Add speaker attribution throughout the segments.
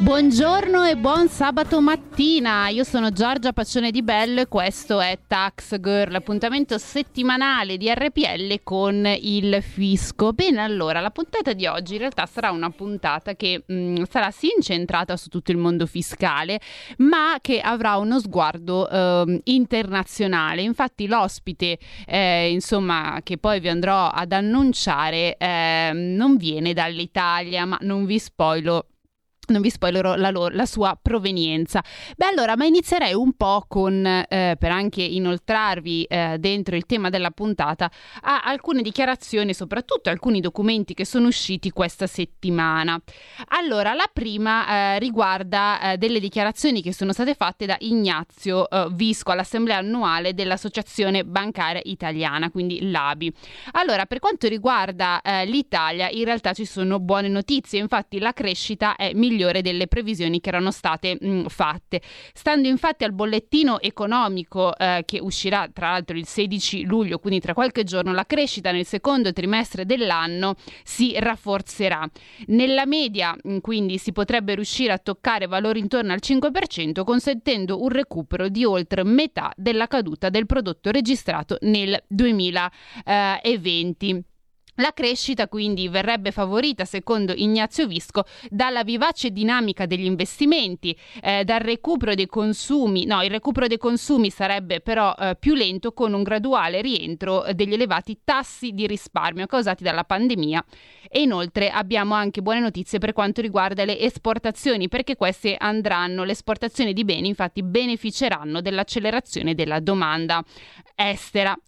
Speaker 1: Buongiorno e buon sabato mattina, io sono Giorgia Paccione di Bello e questo è Tax Girl, l'appuntamento settimanale di RPL con il fisco. Bene, allora, la puntata di oggi in realtà sarà una puntata che mh, mm, sarà sì incentrata su tutto il mondo fiscale, ma che avrà uno sguardo eh, internazionale. Infatti l'ospite, eh, insomma, che poi vi andrò ad annunciare, eh, non viene dall'Italia, ma non vi spoilo non vi spoilerò la, loro, la, sua provenienza. Beh, allora, ma inizierei un po' con, eh, per anche inoltrarvi eh, dentro il tema della puntata, a alcune dichiarazioni, soprattutto alcuni documenti che sono usciti questa settimana. Allora, la prima eh, riguarda eh, delle dichiarazioni che sono state fatte da Ignazio eh, Visco all'assemblea annuale dell'Associazione Bancaria Italiana, quindi l'ABI. Allora, per quanto riguarda eh, l'Italia, in realtà ci sono buone notizie, infatti la crescita è migliore migliore delle previsioni che erano state mh, fatte. Stando infatti al bollettino economico eh, che uscirà tra l'altro il 16 luglio, quindi tra qualche giorno, la crescita nel secondo trimestre dell'anno si rafforzerà. Nella media mh, quindi si potrebbe riuscire a toccare valori intorno al 5%, consentendo un recupero di oltre metà della caduta del prodotto registrato nel 2020. La crescita quindi verrebbe favorita, secondo Ignazio Visco, dalla vivace dinamica degli investimenti, eh, dal recupero dei consumi. No, il recupero dei consumi sarebbe però eh, più lento con un graduale rientro degli elevati tassi di risparmio causati dalla pandemia. E inoltre abbiamo anche buone notizie per quanto riguarda le esportazioni, perché queste andranno, le esportazioni di beni infatti beneficeranno dell'accelerazione della domanda estera.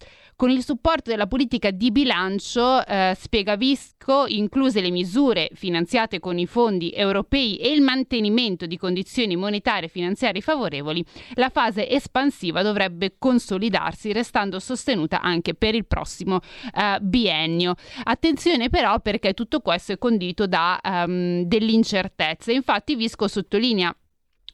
Speaker 1: Con il supporto della politica di bilancio, eh, spiega Visco, incluse le misure finanziate con i fondi europei e il mantenimento di condizioni monetarie e finanziarie favorevoli, la fase espansiva dovrebbe consolidarsi, restando sostenuta anche per il prossimo eh, biennio. Attenzione però perché tutto questo è condito da um, dell'incertezza. Infatti Visco sottolinea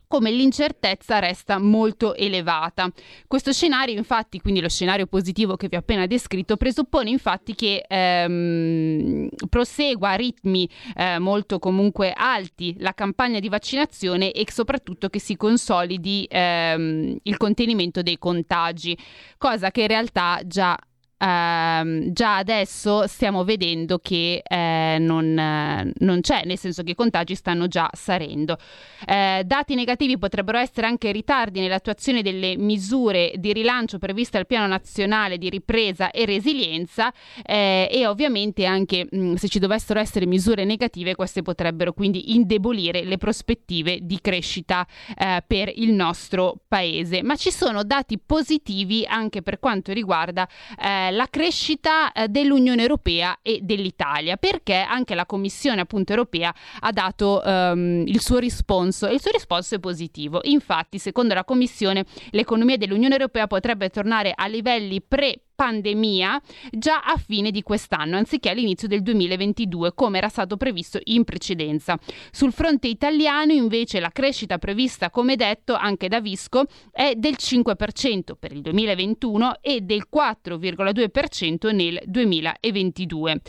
Speaker 1: come l'incertezza resta molto elevata. Questo scenario, infatti, quindi lo scenario positivo che vi ho appena descritto, presuppone infatti che ehm, prosegua a ritmi eh, molto comunque alti la campagna di vaccinazione e soprattutto che si consolidi ehm, il contenimento dei contagi, cosa che in realtà già Uh, già adesso stiamo vedendo che uh, non, uh, non, c'è, nel senso che i contagi stanno già salendo. Eh, dati negativi potrebbero essere anche ritardi nell'attuazione delle misure di rilancio previste al Piano Nazionale di Ripresa e Resilienza eh, e ovviamente anche mh, mm, se ci dovessero essere misure negative queste potrebbero quindi indebolire le prospettive di crescita eh, per il nostro paese. Ma ci sono dati positivi anche per quanto riguarda eh, la crescita eh, dell'Unione Europea e dell'Italia, perché anche la Commissione appunto europea ha dato um, il suo risponso e il suo risponso è positivo. Infatti, secondo la Commissione, l'economia dell'Unione Europea potrebbe tornare a livelli pre pandemia già a fine di quest'anno, anziché all'inizio del 2022, come era stato previsto in precedenza. Sul fronte italiano, invece, la crescita prevista, come detto anche da Visco, è del 5% per il 2021 e del 4,2% nel 2022.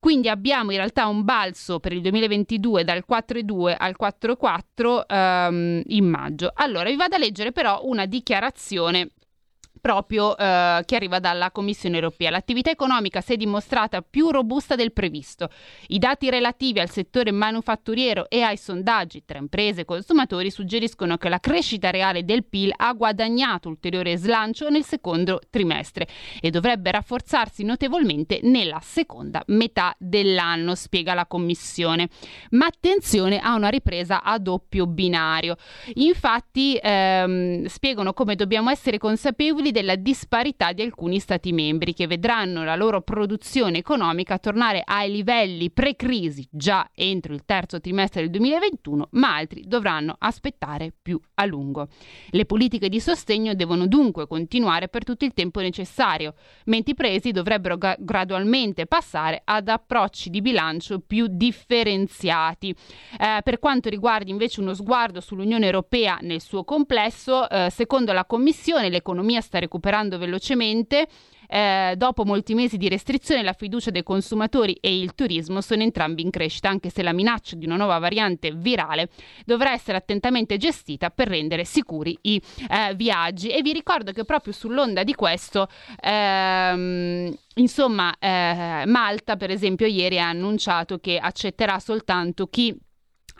Speaker 1: Quindi abbiamo in realtà un balzo per il 2022 dal 4,2 al 4,4 ehm, in maggio. Allora vi vado a leggere però una dichiarazione proprio eh, che arriva dalla Commissione europea. L'attività economica si è dimostrata più robusta del previsto. I dati relativi al settore manufatturiero e ai sondaggi tra imprese e consumatori suggeriscono che la crescita reale del PIL ha guadagnato ulteriore slancio nel secondo trimestre e dovrebbe rafforzarsi notevolmente nella seconda metà dell'anno, spiega la Commissione. Ma attenzione a una ripresa a doppio binario. Infatti ehm, spiegano come dobbiamo essere consapevoli della disparità di alcuni Stati membri che vedranno la loro produzione economica tornare ai livelli pre-crisi già entro il terzo trimestre del 2021, ma altri dovranno aspettare più a lungo. Le politiche di sostegno devono dunque continuare per tutto il tempo necessario, mentre i paesi dovrebbero ga- gradualmente passare ad approcci di bilancio più differenziati. Eh, per quanto riguarda invece uno sguardo sull'Unione Europea nel suo complesso, eh, secondo la Commissione l'economia sta recuperando velocemente eh, dopo molti mesi di restrizione la fiducia dei consumatori e il turismo sono entrambi in crescita, anche se la minaccia di una nuova variante virale dovrà essere attentamente gestita per rendere sicuri i eh, viaggi. E vi ricordo che proprio sull'onda di questo, ehm, insomma, eh, Malta, per esempio, ieri ha annunciato che accetterà soltanto chi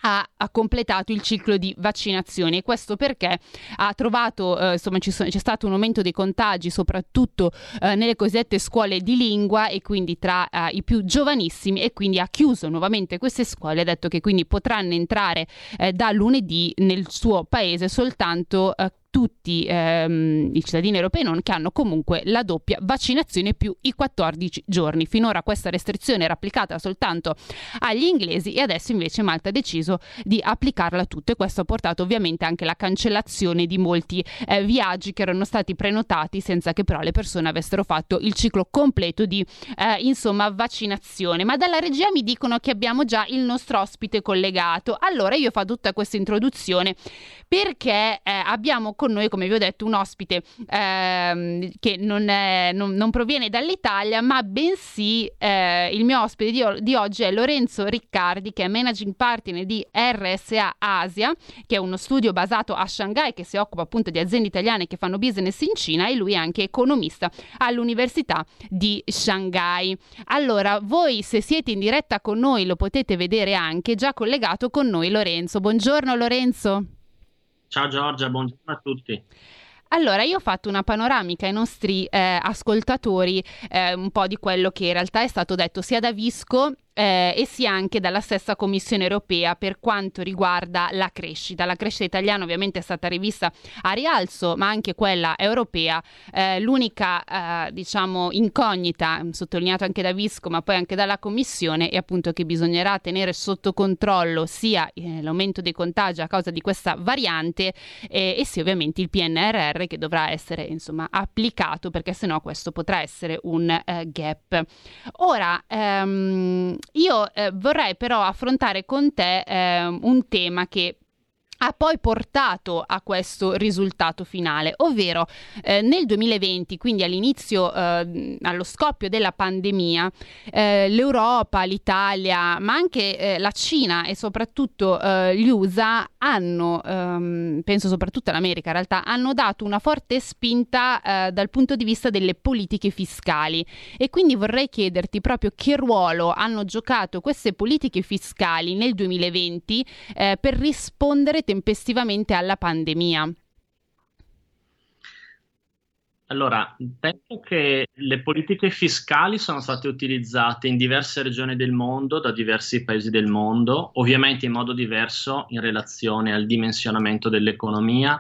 Speaker 1: ha, ha, completato il ciclo di vaccinazioni e questo perché ha trovato, eh, insomma sono, c'è stato un aumento dei contagi soprattutto eh, nelle cosiddette scuole di lingua e quindi tra eh, i più giovanissimi e quindi ha chiuso nuovamente queste scuole, ha detto che quindi potranno entrare eh, da lunedì nel suo paese soltanto eh, tutti ehm, i cittadini europei non che hanno comunque la doppia vaccinazione più i 14 giorni. Finora questa restrizione era applicata soltanto agli inglesi e adesso invece Malta ha deciso di applicarla a tutte. Questo ha portato ovviamente anche alla cancellazione di molti eh, viaggi che erano stati prenotati senza che però le persone avessero fatto il ciclo completo di eh, insomma vaccinazione. Ma dalla regia mi dicono che abbiamo già il nostro ospite collegato. Allora io faccio tutta questa introduzione perché eh, abbiamo con noi, come vi ho detto, un ospite ehm, che non, è, non, non, proviene dall'Italia, ma bensì eh, il mio ospite di, di, oggi è Lorenzo Riccardi, che è managing partner di RSA Asia, che è uno studio basato a Shanghai che si occupa appunto di aziende italiane che fanno business in Cina e lui è anche economista all'Università di Shanghai. Allora, voi se siete in diretta con noi lo potete vedere anche già collegato con noi Lorenzo. Buongiorno Lorenzo.
Speaker 2: Ciao Giorgia, buongiorno a tutti.
Speaker 1: Allora, io ho fatto una panoramica ai nostri eh, ascoltatori eh, un po' di quello che in realtà è stato detto sia da Visco eh, e sia anche dalla stessa Commissione europea per quanto riguarda la crescita. La crescita italiana ovviamente è stata rivista a rialzo, ma anche quella europea. Eh, l'unica eh, diciamo incognita, sottolineato anche da Visco, ma poi anche dalla Commissione, è appunto che bisognerà tenere sotto controllo sia eh, l'aumento dei contagi a causa di questa variante eh, e sia ovviamente il PNRR che dovrà essere insomma applicato perché sennò questo potrà essere un eh, gap. Ora ehm, io eh, vorrei però affrontare con te eh, un tema che ha poi portato a questo risultato finale, ovvero eh, nel 2020, quindi all'inizio, eh, allo scoppio della pandemia, eh, l'Europa, l'Italia, ma anche eh, la Cina e soprattutto eh, gli USA hanno, ehm, penso soprattutto all'America in realtà, hanno dato una forte spinta eh, dal punto di vista delle politiche fiscali. E quindi vorrei chiederti proprio che ruolo hanno giocato queste politiche fiscali nel 2020 per rispondere tempestivamente alla pandemia?
Speaker 2: Allora, penso che le politiche fiscali sono state utilizzate in diverse regioni del mondo, da diversi paesi del mondo, ovviamente in modo diverso in relazione al dimensionamento dell'economia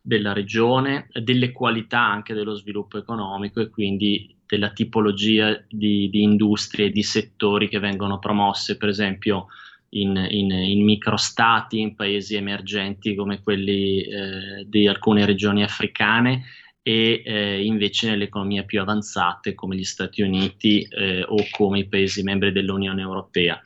Speaker 2: della regione, delle qualità anche dello sviluppo economico e quindi della tipologia di, di industrie e di settori che vengono promosse, per esempio in, in, in microstati, in paesi emergenti come quelli eh, di alcune regioni africane e eh, invece nelle economie più avanzate come gli Stati Uniti eh, o come i paesi membri dell'Unione Europea.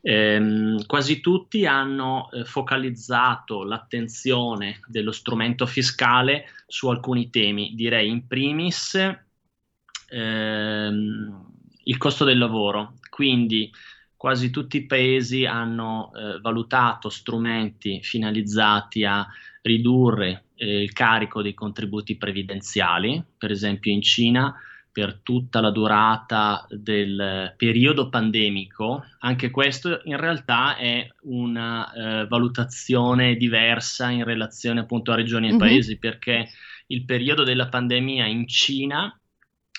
Speaker 2: Eh, quasi tutti hanno eh, focalizzato l'attenzione dello strumento fiscale su alcuni temi, direi in primis ehm, il costo del lavoro, quindi quasi tutti i paesi hanno eh, valutato strumenti finalizzati a ridurre eh, il carico dei contributi previdenziali, per esempio in Cina per tutta la durata del periodo pandemico, anche questo in realtà è una eh, valutazione diversa in relazione appunto a regioni e mm-hmm. paesi, perché il periodo della pandemia in Cina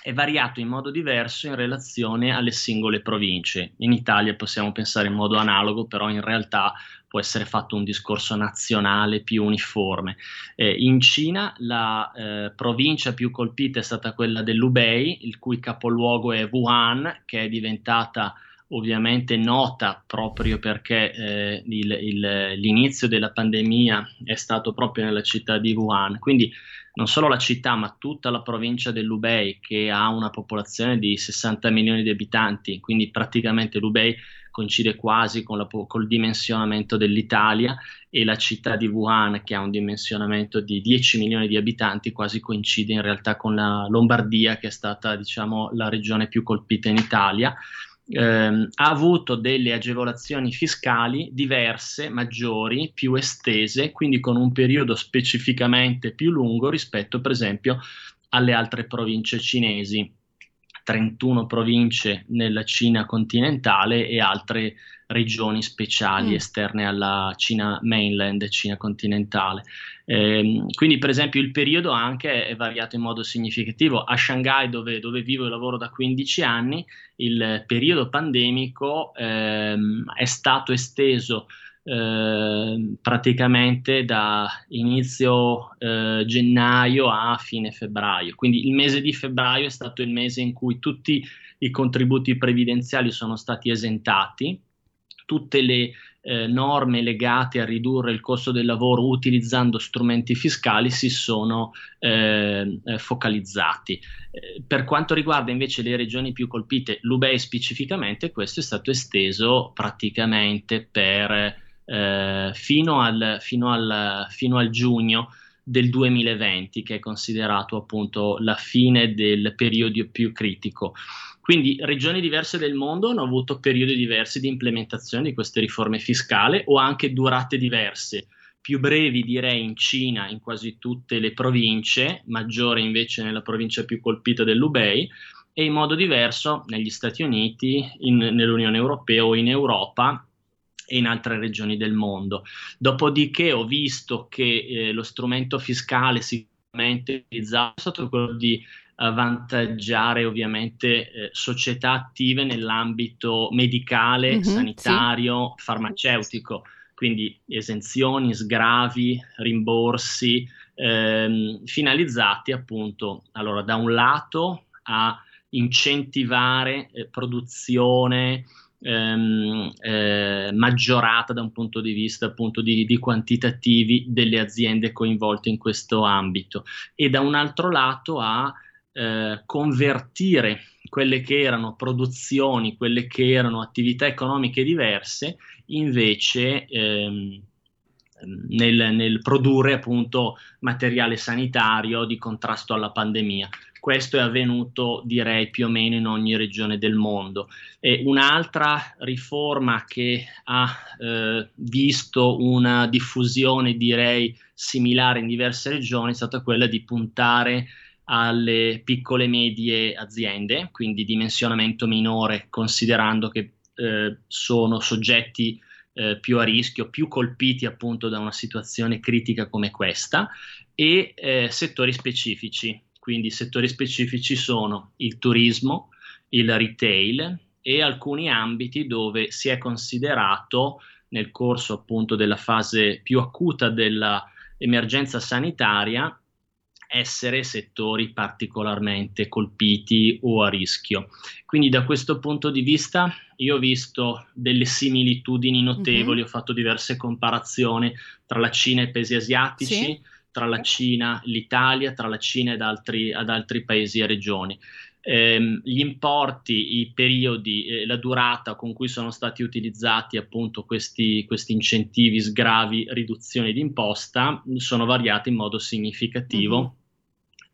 Speaker 2: è variato in modo diverso in relazione alle singole province. In Italia possiamo pensare in modo analogo, però in realtà può essere fatto un discorso nazionale più uniforme. Eh, in Cina la eh, provincia più colpita è stata quella dell'Hubei, il cui capoluogo è Wuhan, che è diventata ovviamente nota proprio perché eh, il, il, l'inizio della pandemia è stato proprio nella città di Wuhan. Quindi non solo la città, ma tutta la provincia dell'Ubei, che ha una popolazione di 60 milioni di abitanti, quindi praticamente l'Ubei coincide quasi con la, col dimensionamento dell'Italia e la città di Wuhan, che ha un dimensionamento di 10 milioni di abitanti, quasi coincide in realtà con la Lombardia, che è stata diciamo, la regione più colpita in Italia ehm, ha avuto delle agevolazioni fiscali diverse, maggiori, più estese, quindi con un periodo specificamente più lungo rispetto per esempio alle altre province cinesi. 31 province nella Cina continentale e altre regioni speciali mm. esterne alla Cina mainland, Cina continentale. Eh, quindi, per esempio, il periodo anche è variato in modo significativo. A Shanghai, dove, dove vivo e lavoro da 15 anni, il periodo pandemico ehm, è stato esteso eh, praticamente da inizio eh, gennaio a fine febbraio. Quindi il mese di febbraio è stato il mese in cui tutti i contributi previdenziali sono stati esentati, tutte le eh, norme legate a ridurre il costo del lavoro utilizzando strumenti fiscali si sono eh, eh focalizzati. Eh, per quanto riguarda invece le regioni più colpite, l'UBEI specificamente, questo è stato esteso praticamente per eh, fino, al, fino, al, fino al giugno del 2020, che è considerato appunto la fine del periodo più critico. Quindi regioni diverse del mondo hanno avuto periodi diversi di implementazione di queste riforme fiscali o anche durate diverse, più brevi direi in Cina, in quasi tutte le province, maggiore invece nella provincia più colpita dell'Ubei, e in modo diverso negli Stati Uniti, in, nell'Unione Europea o in Europa e in altre regioni del mondo. Dopodiché ho visto che eh, lo strumento fiscale sicuramente utilizzato è stato quello di avvantaggiare ovviamente eh, società attive nell'ambito medicale, mm-hmm, sanitario, sì. farmaceutico, quindi esenzioni, sgravi, rimborsi ehm, finalizzati appunto allora da un lato a incentivare eh, produzione ehm, eh, maggiorata da un punto di vista appunto di, di, quantitativi delle aziende coinvolte in questo ambito e da un altro lato a eh, convertire quelle che erano produzioni, quelle che erano attività economiche diverse, invece ehm, nel, nel, produrre appunto materiale sanitario di contrasto alla pandemia. Questo è avvenuto direi più o meno in ogni regione del mondo. E un'altra riforma che ha eh, visto una diffusione direi similare in diverse regioni è stata quella di puntare alle piccole e medie aziende, quindi dimensionamento minore, considerando che eh, sono soggetti eh, più a rischio, più colpiti appunto da una situazione critica come questa, e eh, settori specifici. Quindi settori specifici sono il turismo, il retail e alcuni ambiti dove si è considerato nel corso appunto della fase più acuta dell'emergenza sanitaria essere settori particolarmente colpiti o a rischio. Quindi da questo punto di vista io ho visto delle similitudini notevoli, mm-hmm. ho fatto diverse comparazioni tra la Cina e i paesi asiatici, sì. tra la Cina, l'Italia, tra la Cina ed altri, ad altri paesi e regioni. Eh, gli importi, i periodi, eh, la durata con cui sono stati utilizzati appunto questi, questi incentivi, sgravi, riduzioni di imposta sono variati in modo significativo. Mm-hmm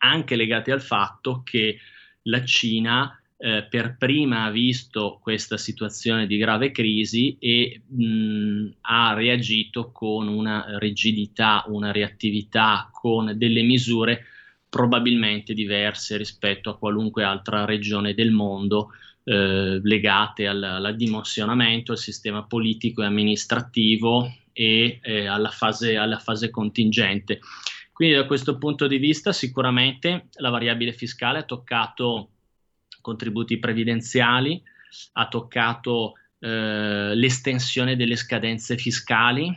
Speaker 2: anche legati al fatto che la Cina eh, per prima ha visto questa situazione di grave crisi e mh, ha reagito con una rigidità, una reattività, con delle misure probabilmente diverse rispetto a qualunque altra regione del mondo eh, legate al, all'addimensionamento, al sistema politico e amministrativo e eh, alla, fase, alla fase contingente. Quindi da questo punto di vista sicuramente la variabile fiscale ha toccato contributi previdenziali, ha toccato eh, l'estensione delle scadenze fiscali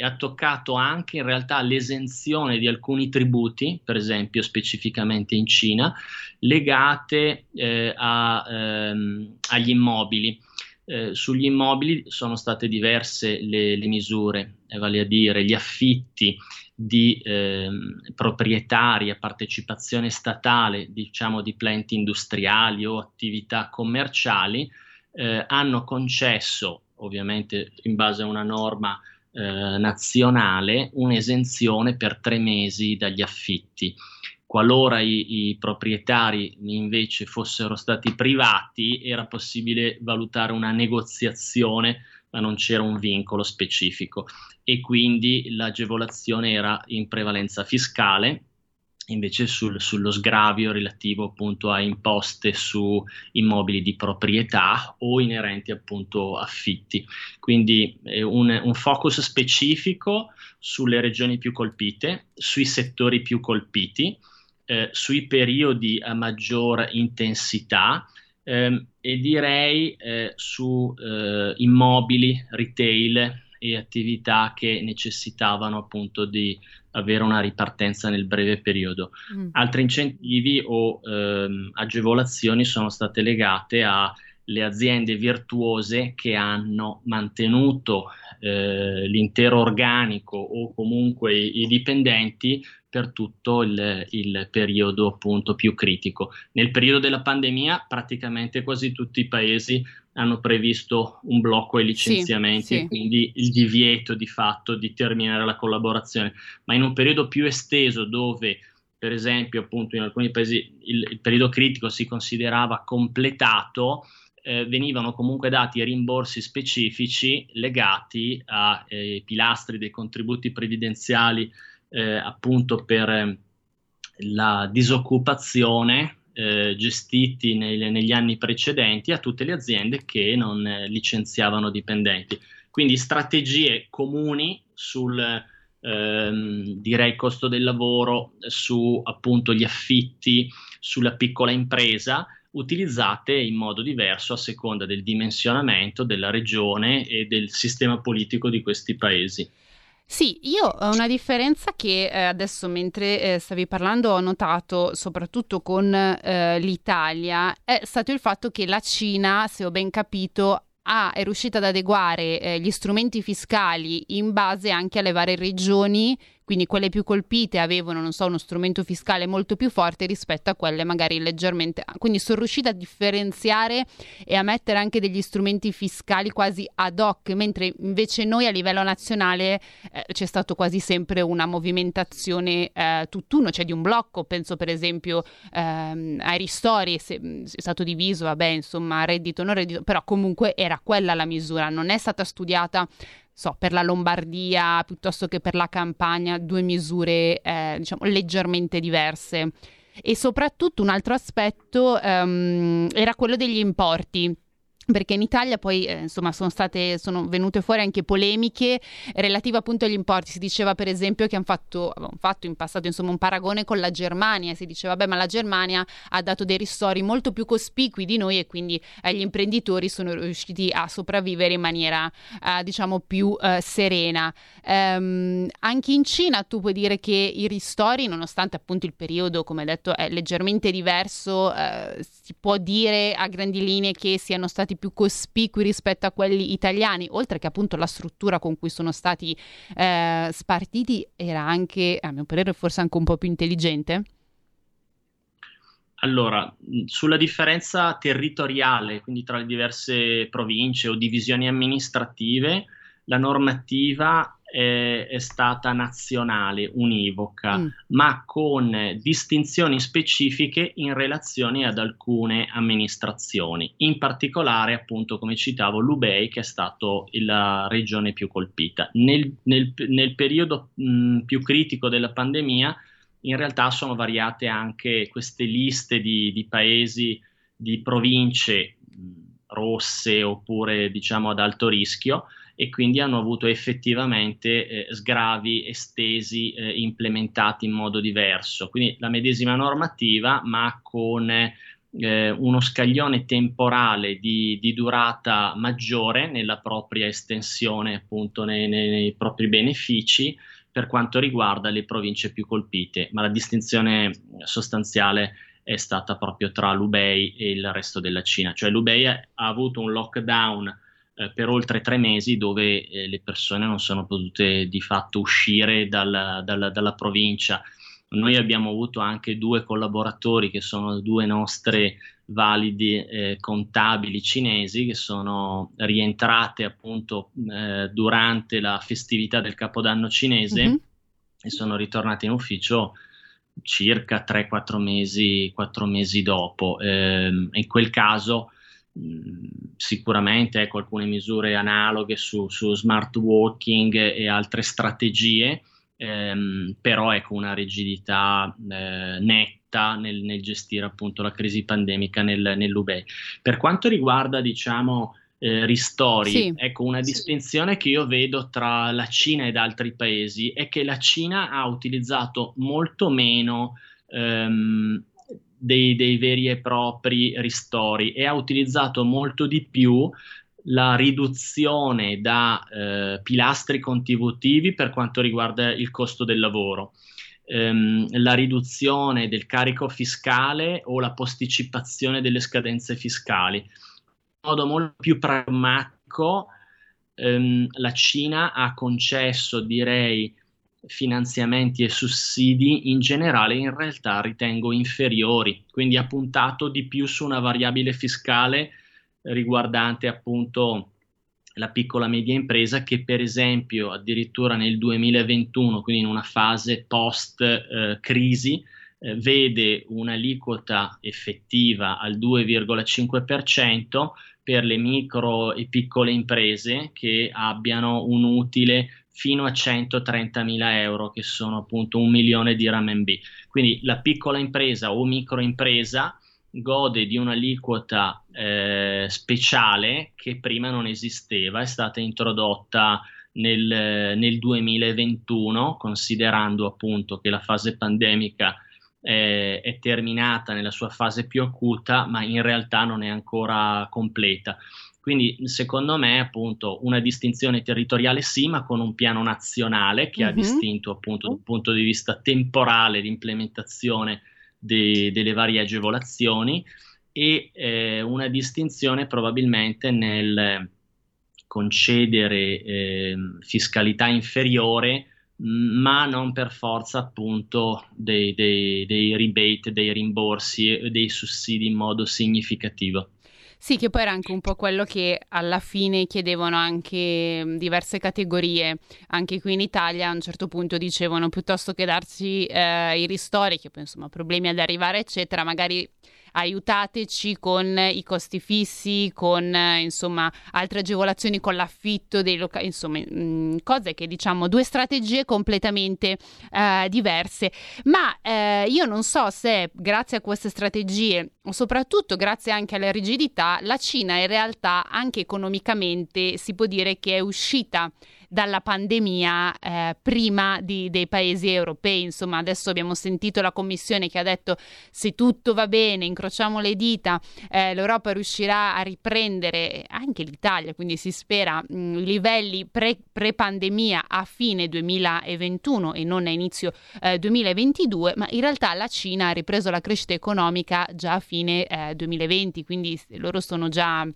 Speaker 2: e ha toccato anche in realtà l'esenzione di alcuni tributi, per esempio specificamente in Cina, legate eh, a, ehm, agli immobili. Eh, sugli immobili sono state diverse le, le misure, eh, vale a dire gli affitti di ehm, proprietari a partecipazione statale, diciamo di plant industriali o attività commerciali, eh, hanno concesso, ovviamente in base a una norma eh, nazionale, un'esenzione per tre mesi dagli affitti. Qualora i, i, proprietari invece fossero stati privati, era possibile valutare una negoziazione, ma non c'era un vincolo specifico e quindi l'agevolazione era in prevalenza fiscale invece sul, sullo sgravio relativo appunto a imposte su immobili di proprietà o inerenti appunto affitti. Quindi eh, un, un, focus specifico sulle regioni più colpite, sui settori più colpiti, eh, sui periodi a maggior intensità ehm, e direi eh, su eh, immobili, retail e attività che necessitavano appunto di avere una ripartenza nel breve periodo. Mm. Altri incentivi o ehm, agevolazioni sono state legate alle aziende virtuose che hanno mantenuto eh, l'intero organico o comunque i, i dipendenti per tutto il, il, periodo appunto più critico. Nel periodo della pandemia praticamente quasi tutti i paesi hanno previsto un blocco ai licenziamenti sì, sì. quindi il divieto di fatto di terminare la collaborazione, ma in un periodo più esteso dove per esempio appunto in alcuni paesi il, il periodo critico si considerava completato, eh, venivano comunque dati rimborsi specifici legati ai eh, pilastri dei contributi previdenziali eh, appunto per eh, la disoccupazione eh, gestiti nei, negli anni precedenti a tutte le aziende che non eh, licenziavano dipendenti. Quindi strategie comuni sul ehm, direi costo del lavoro, su appunto gli affitti, sulla piccola impresa, utilizzate in modo diverso a seconda del dimensionamento della regione e del sistema politico di questi paesi.
Speaker 1: Sì, io ho una differenza che eh, adesso mentre eh, stavi parlando ho notato soprattutto con eh, l'Italia è stato il fatto che la Cina, se ho ben capito, ha, è riuscita ad adeguare eh, gli strumenti fiscali in base anche alle varie regioni quindi quelle più colpite avevano, non so, uno strumento fiscale molto più forte rispetto a quelle magari leggermente... Quindi sono riuscita a differenziare e a mettere anche degli strumenti fiscali quasi ad hoc, mentre invece noi a livello nazionale eh, c'è stato quasi sempre una movimentazione eh, tutt'uno, cioè di un blocco, penso per esempio ehm, ai ristori, se, se è stato diviso, vabbè, insomma, reddito, non reddito, però comunque era quella la misura, non è stata studiata so, per la Lombardia piuttosto che per la Campania, due misure eh, diciamo leggermente diverse. E soprattutto un altro aspetto um, era quello degli importi perché in Italia poi eh, insomma sono state sono venute fuori anche polemiche relative appunto agli importi. Si diceva per esempio che hanno fatto, fatto in passato insomma un paragone con la Germania. Si diceva beh ma la Germania ha dato dei ristori molto più cospicui di noi e quindi eh, gli imprenditori sono riusciti a sopravvivere in maniera eh, diciamo più eh, serena ehm, anche in Cina tu puoi dire che i ristori nonostante appunto il periodo come detto è leggermente diverso eh, si può dire a grandi linee che siano stati più cospicui rispetto a quelli italiani, oltre che appunto la struttura con cui sono stati eh, spartiti era anche, a mio parere, forse anche un po' più intelligente?
Speaker 2: Allora, sulla differenza territoriale, quindi tra le diverse province o divisioni amministrative, la normativa è, è stata nazionale, univoca, mm. ma con distinzioni specifiche in relazione ad alcune amministrazioni, in particolare appunto come citavo l'Ubei che è stato la regione più colpita. Nel, nel, nel periodo mh, più critico della pandemia in realtà sono variate anche queste liste di, di paesi, di province rosse oppure diciamo ad alto rischio e quindi hanno avuto effettivamente eh, sgravi estesi eh, implementati in modo diverso. Quindi la medesima normativa, ma con eh, uno scaglione temporale di, di, durata maggiore nella propria estensione, appunto nei, nei, nei propri benefici per quanto riguarda le province più colpite, ma la distinzione sostanziale è stata proprio tra l'Ubei e il resto della Cina, cioè l'Ubei ha avuto un lockdown eh, per oltre tre mesi dove eh, le persone non sono potute di fatto uscire dal, dal, dalla provincia. Noi abbiamo avuto anche due collaboratori che sono due nostre validi eh, contabili cinesi che sono rientrate appunto eh, durante la festività del Capodanno cinese mm-hmm. e sono ritornate in ufficio circa 3-4 mesi, mesi dopo. Eh, in quel caso sicuramente ecco, alcune misure analoghe su, su smart working e altre strategie, ehm, però ecco una rigidità eh, netta nel, nel, gestire appunto la crisi pandemica nel, nell'UBE. Per quanto riguarda diciamo eh, ristori. Sì. Ecco, una distinzione che io vedo tra la Cina ed altri paesi è che la Cina ha utilizzato molto meno ehm, dei, dei, veri e propri ristori e ha utilizzato molto di più la riduzione da eh, pilastri contributivi per quanto riguarda il costo del lavoro. Ehm, la riduzione del carico fiscale o la posticipazione delle scadenze fiscali modo molto più pragmatico ehm, la Cina ha concesso, direi, finanziamenti e sussidi in generale in realtà ritengo inferiori, quindi ha puntato di più su una variabile fiscale riguardante appunto la piccola e media impresa che per esempio addirittura nel 2021, quindi in una fase post eh, crisi, eh, vede un'aliquota effettiva al 2,5% per le micro e piccole imprese che abbiano un utile fino a 130 mila euro, che sono appunto un milione di RMB. Quindi la piccola impresa o microimpresa gode di un'aliquota eh, speciale che prima non esisteva, è stata introdotta nel, nel 2021, considerando appunto che la fase pandemica è, è, terminata nella sua fase più acuta, ma in realtà non è ancora completa. Quindi secondo me appunto una distinzione territoriale sì, ma con un piano nazionale che mm-hmm. ha distinto appunto dal punto di vista temporale l'implementazione de- delle varie agevolazioni e eh, una distinzione probabilmente nel concedere eh, fiscalità inferiore ma non per forza appunto dei, dei, dei rebate, dei rimborsi e dei sussidi in modo significativo.
Speaker 1: Sì, che poi era anche un po' quello che alla fine chiedevano anche diverse categorie, anche qui in Italia a un certo punto dicevano piuttosto che darci eh, i ristori, che poi insomma problemi ad arrivare eccetera, magari aiutateci con i costi fissi, con insomma altre agevolazioni con l'affitto dei locali, insomma mh, mm, cose che diciamo due strategie completamente eh, diverse. Ma eh, io non so se grazie a queste strategie o soprattutto grazie anche alla rigidità la Cina in realtà anche economicamente si può dire che è uscita dalla pandemia eh, prima di, dei paesi europei. Insomma, adesso abbiamo sentito la Commissione che ha detto se tutto va bene, incrociamo le dita, eh, l'Europa riuscirà a riprendere anche l'Italia, quindi si spera mh, livelli pre, pre-pandemia a fine 2021 e non a inizio eh, 2022, ma in realtà la Cina ha ripreso la crescita economica già a fine 2020, eh, quindi loro sono già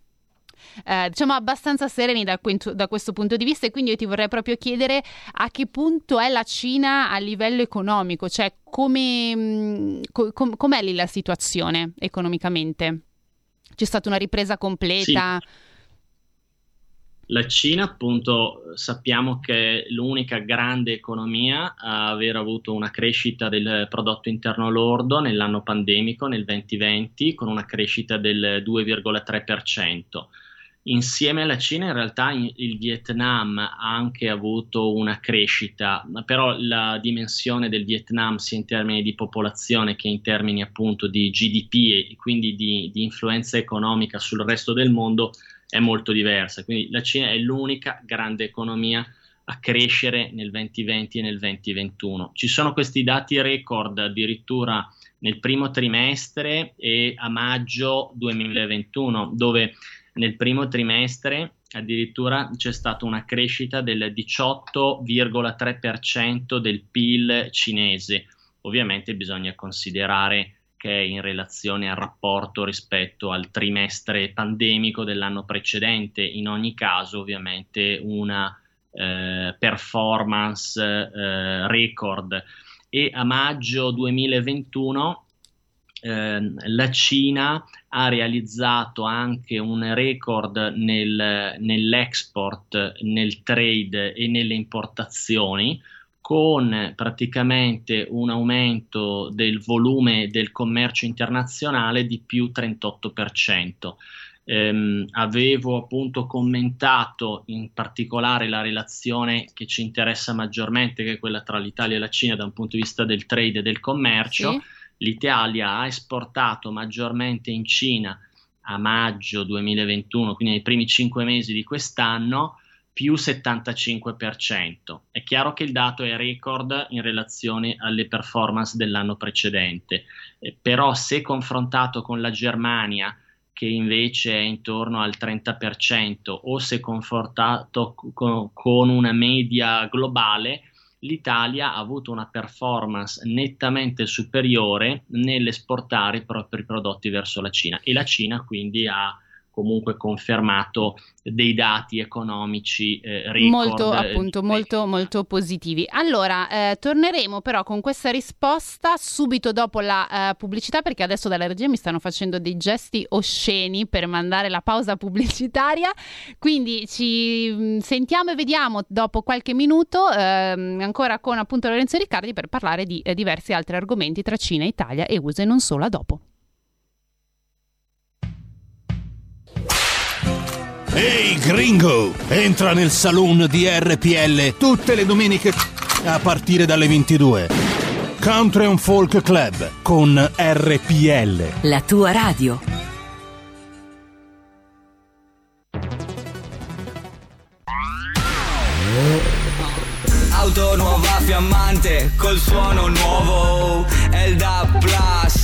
Speaker 1: eh, diciamo abbastanza sereni da, da, questo punto di vista e quindi io ti vorrei proprio chiedere a che punto è la Cina a livello economico, cioè come, mm, com, com'è lì la situazione economicamente? C'è stata una ripresa completa?
Speaker 2: Sì. La Cina, appunto, sappiamo che è l'unica grande economia a aver avuto una crescita del prodotto interno lordo nell'anno pandemico, nel 2020, con una crescita del 2,3%. Insieme alla Cina in realtà il Vietnam ha anche avuto una crescita, però la dimensione del Vietnam sia in termini di popolazione che in termini appunto di GDP e quindi di, di influenza economica sul resto del mondo è molto diversa. Quindi la Cina è l'unica grande economia a crescere nel 2020 e nel 2021. Ci sono questi dati record addirittura nel primo trimestre e a maggio 2021, dove nel primo trimestre addirittura c'è stata una crescita del 18,3% del PIL cinese. Ovviamente bisogna considerare che è in relazione al rapporto rispetto al trimestre pandemico dell'anno precedente, in ogni caso ovviamente una eh, performance eh, record e a maggio 2021 eh, la Cina ha realizzato anche un record nel, nell'export, nel trade e nelle importazioni con praticamente un aumento del volume del commercio internazionale di più 38% ehm, avevo appunto commentato in particolare la relazione che ci interessa maggiormente, che è quella tra l'Italia e la Cina da un punto di vista del trade e del commercio. Sì. L'Italia ha esportato maggiormente in Cina a maggio 2021, quindi nei primi cinque mesi di quest'anno, più 75%. È chiaro che il dato è record in relazione alle performance dell'anno precedente, eh, però se confrontato con la Germania, che invece è intorno al 30%, o se confrontato con, con una media globale, l'Italia ha avuto una performance nettamente superiore nell'esportare i propri prodotti verso la Cina. E la Cina quindi ha comunque confermato dei dati economici eh, record.
Speaker 1: Molto, appunto, molto, molto positivi. Allora, eh, torneremo però con questa risposta subito dopo la eh, pubblicità, perché adesso dalla regia mi stanno facendo dei gesti osceni per mandare la pausa pubblicitaria. Quindi ci mm, sentiamo e vediamo dopo qualche minuto, ehm, ancora con appunto Lorenzo Riccardi, per parlare di eh, diversi altri argomenti tra Cina, Italia e USA e non solo a dopo.
Speaker 3: Ehi gringo, entra nel saloon di RPL tutte le domeniche a partire dalle 22. Country and Folk Club con RPL.
Speaker 4: La tua radio.
Speaker 5: Auto nuova fiammante col suono nuovo. Elda Plus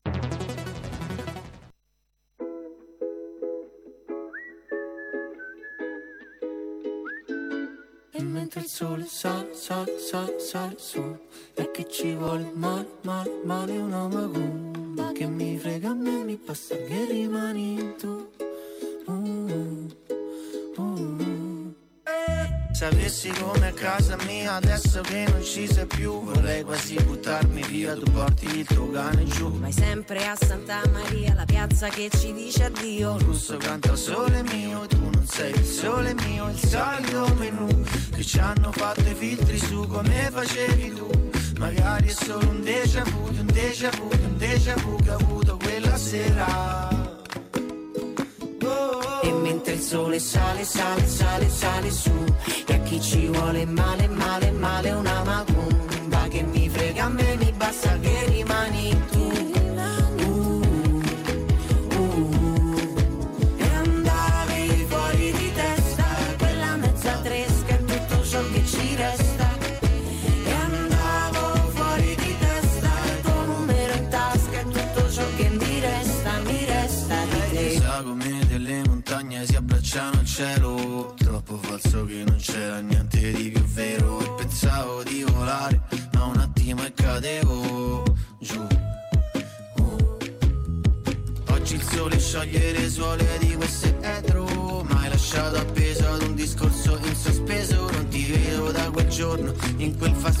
Speaker 6: Sole sale, sale, sale, sale su. E che ci vuole male, male, male una magumba Che mi frega a me, mi basta che rimani tu. Uh, uh, uh. Sapessi come a casa mia adesso che non ci sei più Vorrei quasi buttarmi via, tu porti il tuo cane giù.
Speaker 7: Ma è sempre a Santa Maria, la piazza che ci dice addio.
Speaker 6: Il russo canta sole mio, tu non sei il sole mio Il solito menù che ci hanno fatto i filtri su come facevi tu. Magari è solo un déjà vu, un déjà vu, un déjà vu che ho avuto quella sera il sole sale, sale, sale, sale su. E a chi ci vuole male, male, male una macumba Che mi frega a me, mi basta che rimani cielo Troppo falso che non c'era niente di più vero. E pensavo di volare ma un attimo e cadevo giù. Uh. Oggi il sole scioglie le suole di questo etro Ma lasciato appeso ad un discorso in sospeso. Non ti vedo da quel giorno in quel fast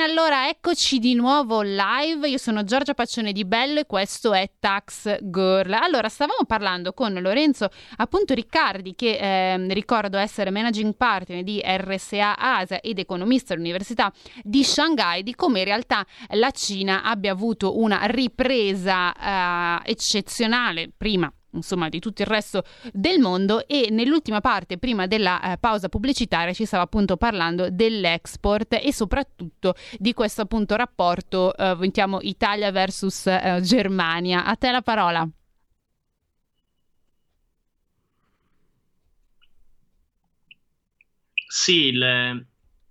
Speaker 1: Bene, allora eccoci di nuovo live. Io sono Giorgia Paccione di Bello e questo è Tax Girl. Allora, stavamo parlando con Lorenzo appunto Riccardi, che ehm, ricordo essere managing partner di RSA Asia ed economista all'Università di Shanghai, di come in realtà la Cina abbia avuto una ripresa eh, eccezionale prima insomma di tutto il resto del mondo. E nell'ultima parte prima della eh, pausa pubblicitaria ci stava appunto parlando dell'export e soprattutto di questo appunto rapporto eh, Italia versus eh, Germania. A te la parola.
Speaker 2: Sì, il-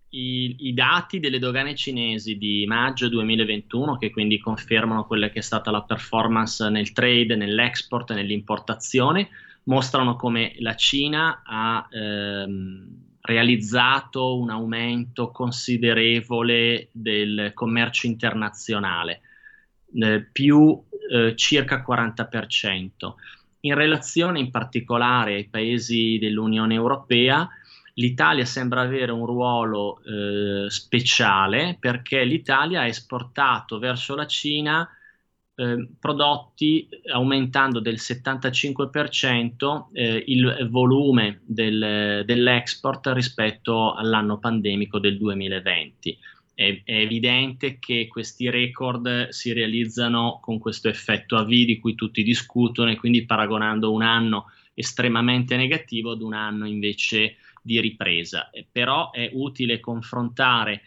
Speaker 2: i, i dati delle dogane cinesi di maggio 2021, che quindi confermano quella che è stata la performance nel trade, nell'export e nell'importazione, mostrano come la Cina ha ehm, realizzato un aumento considerevole del commercio internazionale, eh, più eh, circa 40%. In relazione in particolare ai paesi dell'Unione Europea, l'Italia sembra avere un ruolo eh, speciale perché l'Italia ha esportato verso la Cina eh, prodotti aumentando del 75% eh, il volume del- dell'export rispetto all'anno pandemico del 2020. È, è evidente che questi record si realizzano con questo effetto a V di cui tutti discutono e quindi paragonando un anno estremamente negativo ad un anno invece di ripresa. Eh, Però è utile confrontare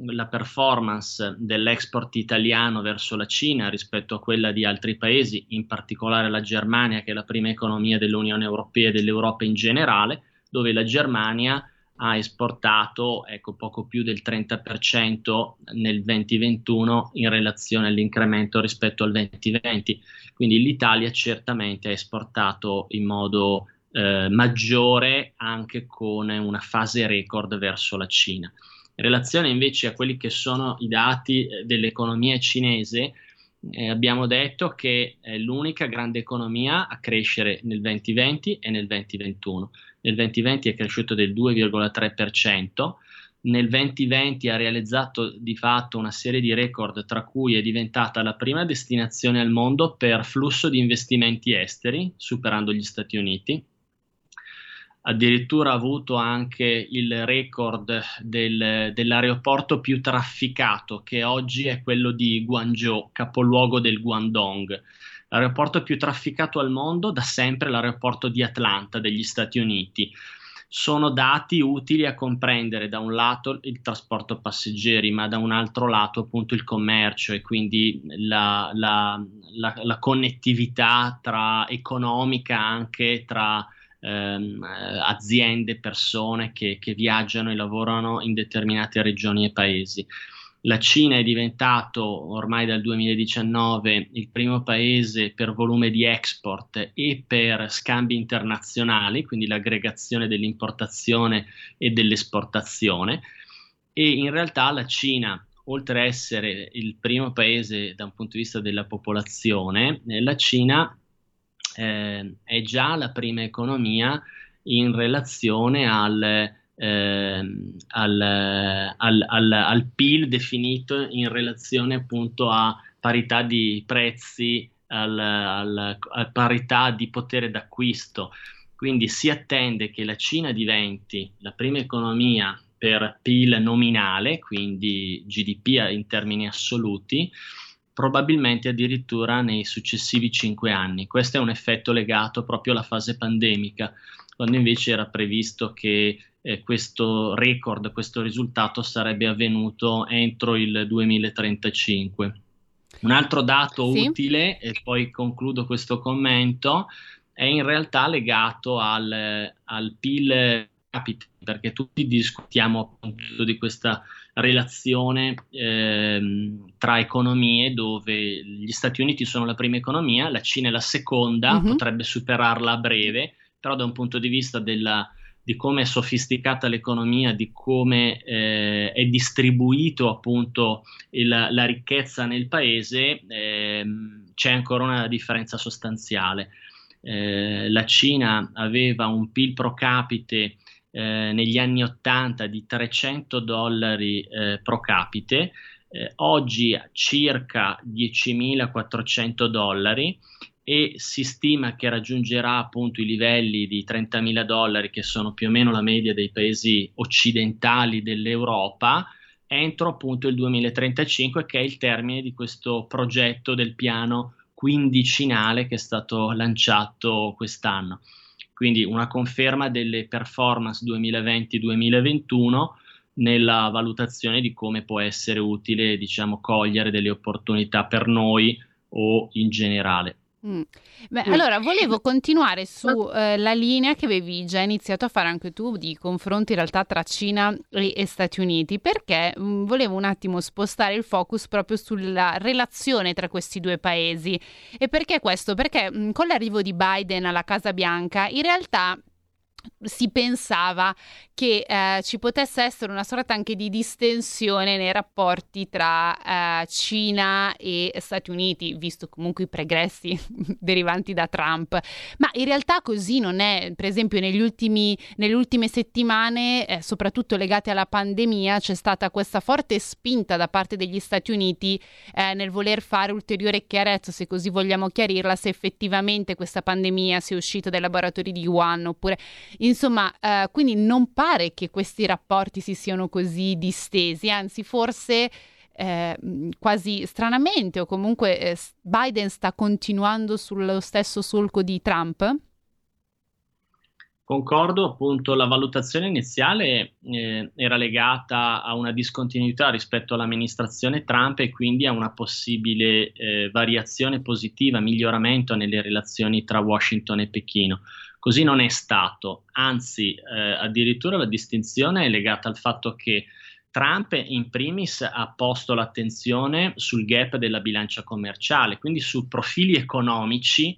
Speaker 2: la performance dell'export italiano verso la Cina rispetto a quella di altri paesi, in particolare la Germania, che è la prima economia dell'Unione Europea e dell'Europa in generale, dove la Germania ha esportato ecco, poco più del 30% nel 2021 in relazione all'incremento rispetto al 2020. Quindi l'Italia certamente ha esportato in modo eh, maggiore anche con una fase record verso la Cina. In relazione invece a quelli che sono i dati eh, dell'economia cinese, eh, abbiamo detto che è l'unica grande economia a crescere nel 2020 e nel 2021. Nel 2020 è cresciuto del 2,3%, nel 2020 ha realizzato di fatto una serie di record, tra cui è diventata la prima destinazione al mondo per flusso di investimenti esteri, superando gli Stati Uniti addirittura ha avuto anche il record del- dell'aeroporto più trafficato, che oggi è quello di Guangzhou, capoluogo del Guangdong. L'aeroporto più trafficato al mondo da sempre è l'aeroporto di Atlanta degli Stati Uniti. Sono dati utili a comprendere da un lato il trasporto passeggeri, ma da un altro lato appunto il commercio e quindi la, la- la- la connettività tra economica anche tra ehm, eh, aziende, persone che, che viaggiano e lavorano in determinate regioni e paesi. La Cina è diventato ormai dal 2019 il primo paese per volume di export e per scambi internazionali, quindi l'aggregazione dell'importazione e dell'esportazione. E in realtà la Cina, oltre a essere il primo paese da un punto di vista della popolazione, eh, la Cina eh, è già la prima economia in relazione al, ehm, al, al- al- PIL definito in relazione appunto a parità di prezzi a parità di potere d'acquisto. Quindi si attende che la Cina diventi la prima economia per PIL nominale, quindi GDP in termini assoluti, probabilmente addirittura nei successivi cinque anni. Questo è un effetto legato proprio alla fase pandemica, quando invece era previsto che eh, questo record, questo risultato sarebbe avvenuto entro il 2035. Un altro dato sì. utile, e poi concludo questo commento, è in realtà legato al, al PIL capita, perché tutti discutiamo appunto di questa relazione ehm, tra economie dove gli Stati Uniti sono la prima economia, la Cina è la seconda, uh-huh. potrebbe superarla a breve, però da un punto di vista della, di come è sofisticata l'economia, di come eh, è distribuito appunto il, la ricchezza nel paese, eh, c'è ancora una differenza sostanziale. Eh, la Cina aveva un PIL pro capite eh, negli anni 80 di 300 dollari eh, pro capite, eh, oggi circa 10.400 dollari e si stima che raggiungerà appunto i livelli di 30.000 dollari che sono più o meno la media dei paesi occidentali dell'Europa entro appunto il 2035 che è il termine di questo progetto del piano quindicinale che è stato lanciato quest'anno quindi una conferma delle performance 2020-2021 nella valutazione di come può essere utile diciamo, cogliere delle opportunità per noi o in generale.
Speaker 1: Mm. Beh, mm. allora volevo continuare sulla eh, linea che avevi già iniziato a fare anche tu di confronti in realtà tra Cina e, e Stati Uniti, perché mh, mm, volevo un attimo spostare il focus proprio sulla relazione tra questi due paesi. E perché questo? Perché mh, mm, con l'arrivo di Biden alla Casa Bianca, in realtà si pensava che eh, ci potesse essere una sorta anche di distensione nei rapporti tra eh, Cina e Stati Uniti, visto comunque i pregressi derivanti da Trump. Ma in realtà così non è. Per esempio, ultimi, nelle ultime settimane, eh, soprattutto legate alla pandemia, c'è stata questa forte spinta da parte degli Stati Uniti eh, nel voler fare ulteriore chiarezza, se così vogliamo chiarirla, se effettivamente questa pandemia sia uscita dai laboratori di Wuhan oppure Insomma, eh, quindi non pare che questi rapporti si siano così distesi, anzi forse eh, quasi stranamente o comunque eh, Biden sta continuando sullo stesso solco di Trump?
Speaker 2: Concordo, appunto, la valutazione iniziale eh, era legata a una discontinuità rispetto all'amministrazione Trump e quindi a una possibile eh, variazione positiva, miglioramento nelle relazioni tra Washington e Pechino. Così non è stato, anzi eh, addirittura la distinzione è legata al fatto che Trump in primis ha posto l'attenzione sul gap della bilancia commerciale, quindi su profili economici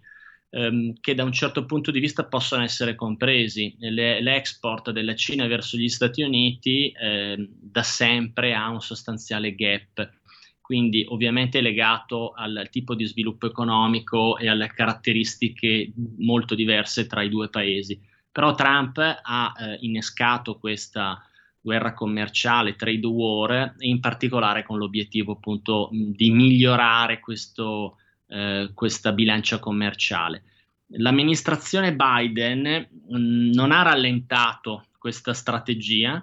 Speaker 2: ehm, che da un certo punto di vista possono essere compresi. Le, l'export della Cina verso gli Stati Uniti eh, da sempre ha un sostanziale gap quindi ovviamente legato al tipo di sviluppo economico e alle caratteristiche molto diverse tra i due paesi. Però Trump ha eh, innescato questa guerra commerciale, trade war, in particolare con l'obiettivo appunto di migliorare questo, eh, questa bilancia commerciale. L'amministrazione Biden mh, non ha rallentato questa strategia,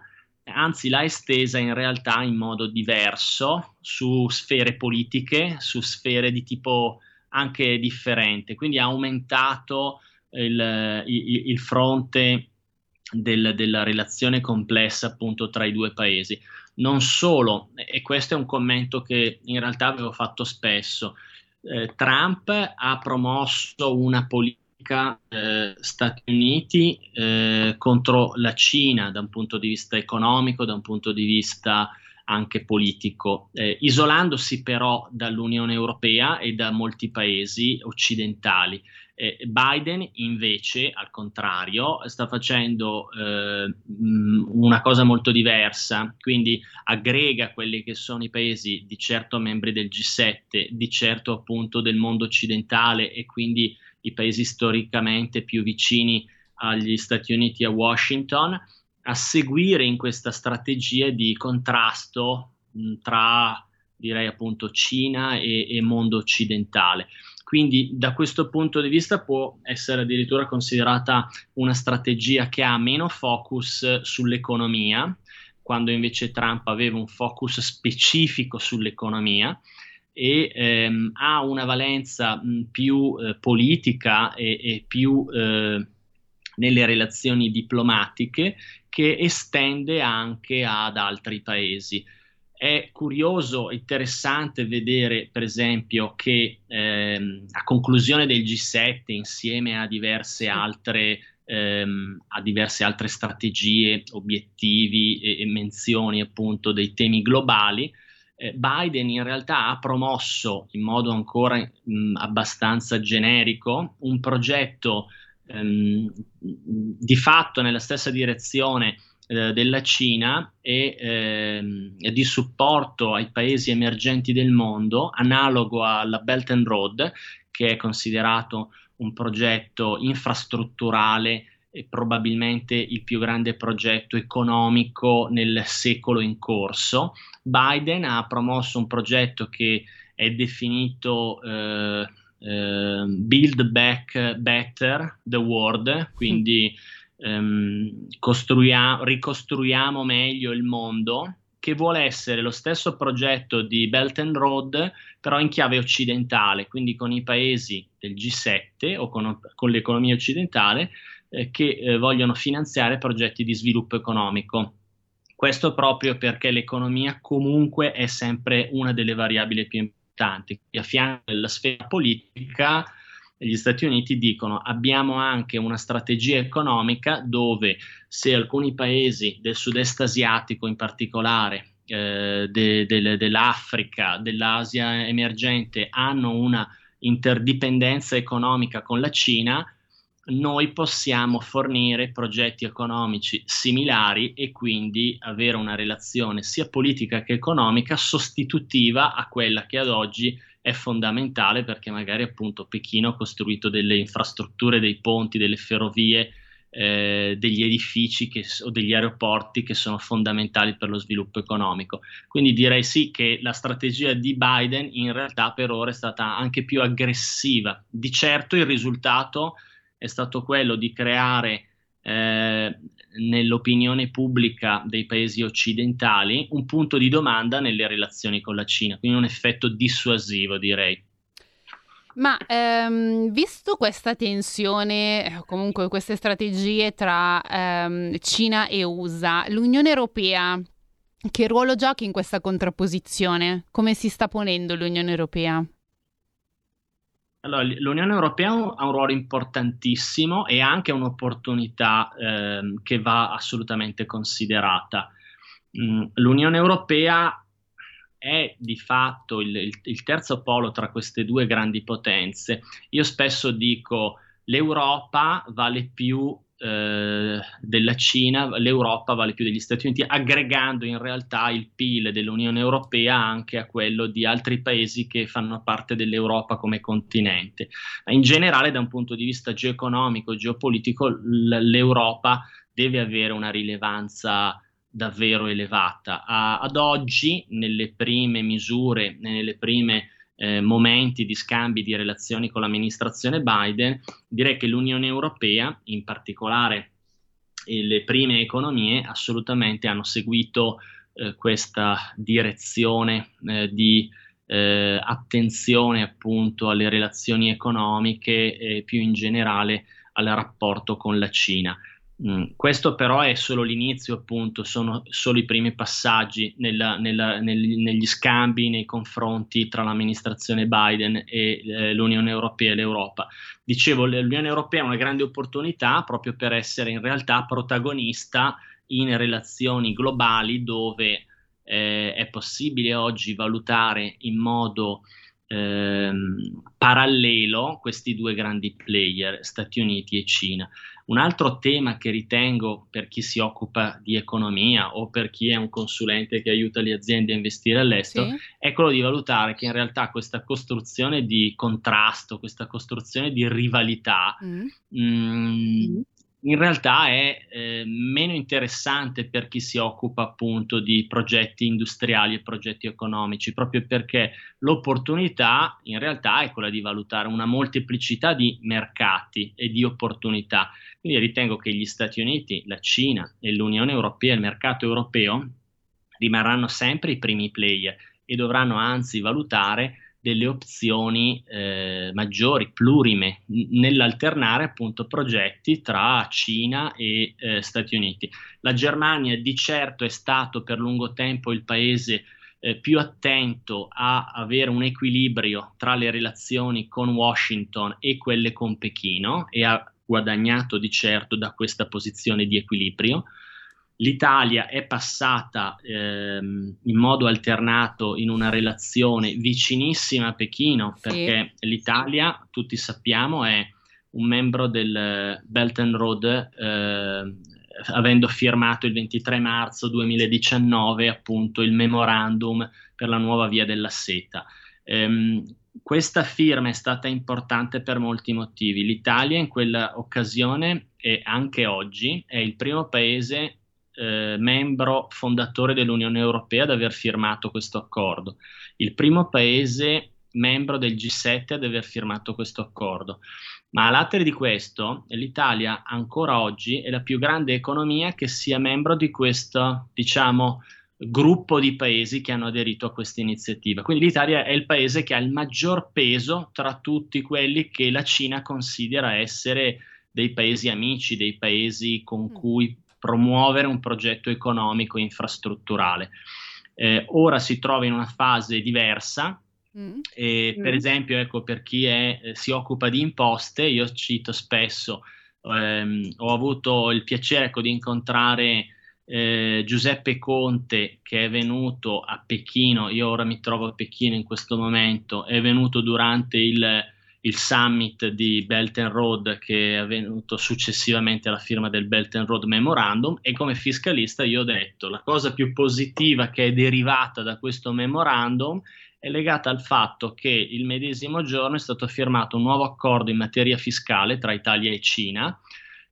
Speaker 2: anzi l'ha estesa in realtà in modo diverso su sfere politiche, su sfere di tipo anche differente, quindi ha aumentato il, il, il fronte del, della relazione complessa appunto tra i due paesi. Non solo, e questo è un commento che in realtà avevo fatto spesso, eh, Trump ha promosso una politica eh, Stati Uniti eh, contro la Cina da un punto di vista economico, da un punto di vista anche politico, eh, isolandosi però dall'Unione Europea e da molti paesi occidentali. Eh, Biden invece, al contrario, sta facendo eh, una cosa molto diversa, quindi aggrega quelli che sono i paesi di certo membri del G7, di certo appunto del mondo occidentale e quindi i paesi storicamente più vicini agli Stati Uniti e a Washington, a seguire in questa strategia di contrasto mh, tra direi appunto Cina e, e, mondo occidentale. Quindi da questo punto di vista può essere addirittura considerata una strategia che ha meno focus sull'economia, quando invece Trump aveva un focus specifico sull'economia e ehm, ha una valenza mh, più eh, politica e, e più eh, nelle relazioni diplomatiche che estende anche ad altri paesi. È curioso, interessante vedere, per esempio, che ehm, a conclusione del G7, insieme a diverse altre, ehm, a diverse altre strategie, obiettivi e, e, menzioni appunto dei temi globali, eh, Biden in realtà ha promosso in modo ancora mh, abbastanza generico un progetto ehm, di fatto nella stessa direzione eh, della Cina e ehm, di supporto ai paesi emergenti del mondo, analogo alla Belt and Road, che è considerato un progetto infrastrutturale probabilmente il più grande progetto economico nel secolo in corso. Biden ha promosso un progetto che è definito eh, eh, Build Back Better the World, quindi ehm, ricostruiamo meglio il mondo, che vuole essere lo stesso progetto di Belt and Road, però in chiave occidentale, quindi con i paesi del G7 o con, con l'economia occidentale eh, che eh, vogliono finanziare progetti di sviluppo economico. Questo proprio perché l'economia comunque è sempre una delle variabili più importanti. A fianco della sfera politica gli Stati Uniti dicono abbiamo anche una strategia economica dove se alcuni paesi del sud-est asiatico in particolare, eh, de, de, dell'Africa, dell'Asia emergente hanno una interdipendenza economica con la Cina, noi possiamo fornire progetti economici similari e quindi avere una relazione sia politica che economica sostitutiva a quella che ad oggi è fondamentale perché magari appunto Pechino ha costruito delle infrastrutture, dei ponti, delle ferrovie, eh, degli edifici che, o degli aeroporti che sono fondamentali per lo sviluppo economico. Quindi direi sì che la strategia di Biden in realtà per ora è stata anche più aggressiva. Di certo il risultato è stato quello di creare eh, nell'opinione pubblica dei paesi occidentali un punto di domanda nelle relazioni con la Cina, quindi un effetto dissuasivo direi.
Speaker 1: Ma ehm, visto questa tensione, comunque queste strategie tra ehm, Cina e USA, l'Unione Europea che ruolo gioca in questa contrapposizione? Come si sta ponendo l'Unione Europea?
Speaker 2: Allora, l'Unione Europea ha un ruolo importantissimo e anche un'opportunità eh, che va assolutamente considerata. Mm, L'Unione Europea è di fatto il, il, il, terzo polo tra queste due grandi potenze. Io spesso dico l'Europa vale più eh, della Cina, l'Europa vale più degli Stati Uniti, aggregando in realtà il PIL dell'Unione Europea anche a quello di altri paesi che fanno parte dell'Europa come continente. In generale, da un punto di vista geoeconomico, geopolitico, l'Europa deve avere una rilevanza davvero elevata. A, ad oggi, nelle prime misure, nelle prime eh, momenti di scambi di relazioni con l'amministrazione Biden, direi che l'Unione Europea, in particolare le prime economie, assolutamente hanno seguito eh, questa direzione eh, di eh, attenzione appunto alle relazioni economiche e più in generale al rapporto con la Cina. Mm, questo però è solo l'inizio, appunto, sono solo i primi passaggi nella, nella, nel, negli scambi, nei confronti tra l'amministrazione Biden e eh, l'Unione Europea e l'Europa. Dicevo, l'Unione Europea è una grande opportunità proprio per essere in realtà protagonista in relazioni globali dove eh, è possibile oggi valutare in modo ehm, parallelo questi due grandi player, Stati Uniti e Cina. Un altro tema che ritengo per chi si occupa di economia o per chi è un consulente che aiuta le aziende a investire all'estero sì. è quello di valutare che in realtà questa costruzione di contrasto, questa costruzione di rivalità mm. Mh, mm, in realtà è eh, meno interessante per chi si occupa appunto di progetti industriali e progetti economici, proprio perché l'opportunità in realtà è quella di valutare una molteplicità di mercati e di opportunità. Quindi ritengo che gli Stati Uniti, la Cina e l'Unione Europea, il mercato europeo, rimarranno sempre i primi player e dovranno anzi valutare delle opzioni eh, maggiori, plurime, nell'alternare appunto progetti tra Cina e eh, Stati Uniti. La Germania di certo è stato per lungo tempo il paese eh, più attento a avere un equilibrio tra le relazioni con Washington e quelle con Pechino e ha guadagnato di certo da questa posizione di equilibrio. L'Italia è passata ehm, in modo alternato in una relazione vicinissima a Pechino, sì. perché l'Italia, tutti sappiamo, è un membro del Belt and Road, eh, avendo firmato il 23 marzo 2019 appunto il memorandum per la nuova via della seta. Ehm, questa firma è stata importante per molti motivi. L'Italia in quella occasione e anche oggi è il primo paese eh, membro fondatore dell'Unione Europea ad aver firmato questo accordo, il primo paese membro del G7 ad aver firmato questo accordo. Ma a latere di questo, l'Italia ancora oggi è la più grande economia che sia membro di questo, diciamo, gruppo di paesi che hanno aderito a questa iniziativa. Quindi l'Italia è il paese che ha il maggior peso tra tutti quelli che la Cina considera essere dei paesi amici, dei paesi con mm. cui promuovere un progetto economico infrastrutturale. Eh, ora si trova in una fase diversa. Mm. E, per mm. esempio, ecco, per chi è, eh, si occupa di imposte, io cito spesso, ehm, ho avuto il piacere ecco, di incontrare eh, Giuseppe Conte che è venuto a Pechino, io ora mi trovo a Pechino in questo momento, è venuto durante il il summit di Belt and Road che è avvenuto successivamente alla firma del Belt and Road Memorandum e come fiscalista io ho detto la cosa più positiva che è derivata da questo memorandum è legata al fatto che il medesimo giorno è stato firmato un nuovo accordo in materia fiscale tra Italia e Cina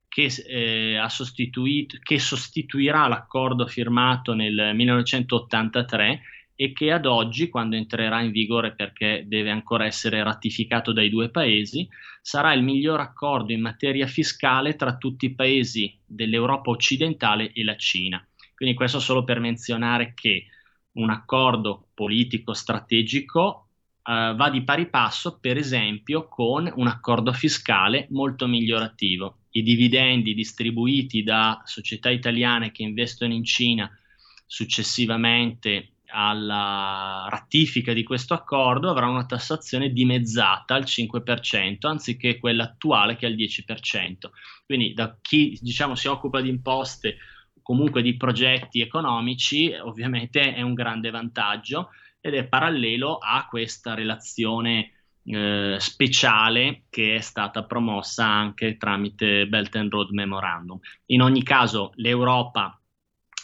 Speaker 2: che, eh, che sostituirà l'accordo firmato nel 1983 e che ad oggi, quando entrerà in vigore perché deve ancora essere ratificato dai due paesi, sarà il miglior accordo in materia fiscale tra tutti i paesi dell'Europa occidentale e la Cina. Quindi questo solo per menzionare che un accordo politico strategico uh, va di pari passo, per esempio, con un accordo fiscale molto migliorativo. I dividendi distribuiti da società italiane che investono in Cina successivamente alla ratifica di questo accordo avrà una tassazione dimezzata al 5% anziché quella attuale che è al 10%. Quindi da chi diciamo, si occupa di imposte comunque di progetti economici ovviamente è un grande vantaggio ed è parallelo a questa relazione eh, speciale che è stata promossa anche tramite Belt and Road Memorandum. In ogni caso l'Europa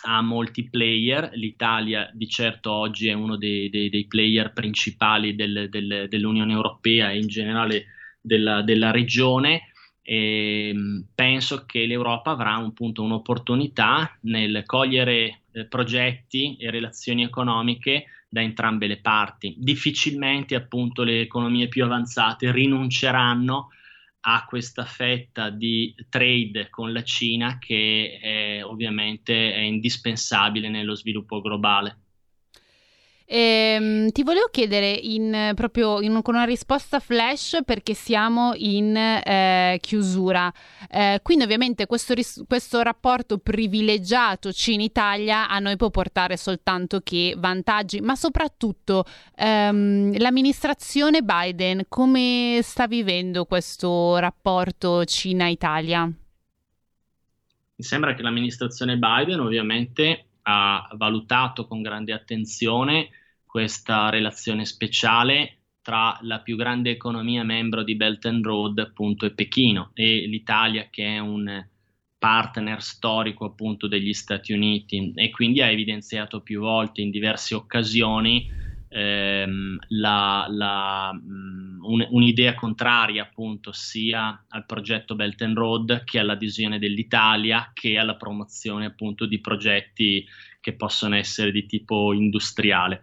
Speaker 2: ha molti player, l'Italia di certo oggi è uno dei, dei, dei player principali del, del, dell'Unione Europea e in generale della, della regione e penso che l'Europa avrà un punto, un'opportunità nel cogliere eh, progetti e relazioni economiche da entrambe le parti. Difficilmente appunto le economie più avanzate rinunceranno ha questa fetta di trade con la Cina che è, ovviamente è indispensabile nello sviluppo globale.
Speaker 1: Ehm, ti volevo chiedere in, proprio in, con una risposta flash perché siamo in eh, chiusura. Eh, quindi ovviamente questo, ris- questo, rapporto privilegiato Cina-Italia a noi può portare soltanto che vantaggi, ma soprattutto ehm, l'amministrazione Biden come sta vivendo questo rapporto Cina-Italia?
Speaker 2: Mi sembra che l'amministrazione Biden ovviamente ha valutato con grande attenzione questa relazione speciale tra la più grande economia membro di Belt and Road appunto e Pechino e l'Italia che è un partner storico appunto degli Stati Uniti e quindi ha evidenziato più volte in diverse occasioni ehm, la, la mh, un, un'idea contraria appunto sia al progetto Belt and Road che all'adesione dell'Italia che alla promozione appunto di progetti che possono essere di tipo industriale.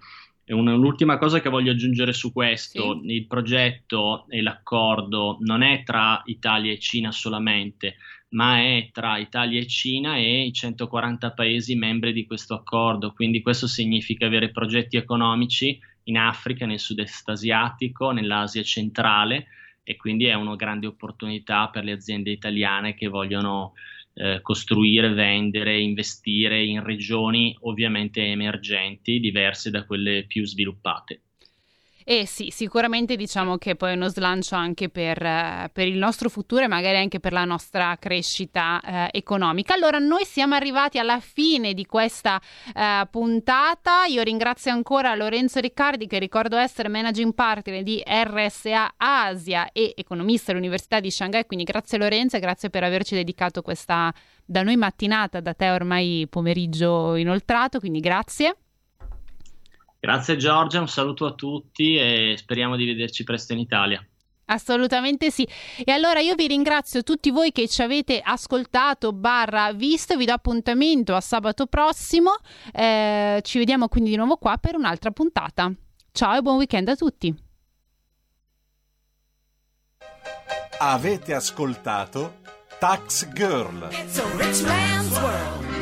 Speaker 2: Un'ultima cosa che voglio aggiungere su questo, sì. il progetto e l'accordo non è tra Italia e Cina solamente, ma è tra Italia e Cina e i 140 paesi membri di questo accordo, quindi questo significa avere progetti economici in Africa, nel sud-est asiatico, nell'Asia centrale e quindi è una grande opportunità per le aziende italiane che vogliono eh, costruire, vendere, investire in regioni ovviamente emergenti, diverse da quelle più sviluppate.
Speaker 1: E sì, sicuramente diciamo che poi è uno slancio anche per, uh, per il nostro futuro e magari anche per la nostra crescita uh, economica. Allora, noi siamo arrivati alla fine di questa uh, puntata. Io ringrazio ancora Lorenzo Riccardi, che ricordo essere managing partner di RSA Asia e economista all'Università di Shanghai. Quindi grazie Lorenzo e grazie per averci dedicato questa da noi mattinata, da te ormai pomeriggio inoltrato. Quindi grazie.
Speaker 2: Grazie Giorgia, un saluto a tutti e speriamo di vederci presto in Italia.
Speaker 1: Assolutamente sì. E allora io vi ringrazio tutti voi che ci avete ascoltato, barra visto, vi do appuntamento a sabato prossimo. Eh, ci vediamo quindi di nuovo qua per un'altra puntata. Ciao e buon weekend a tutti.
Speaker 8: Avete ascoltato Tax Girl. It's a rich man's world.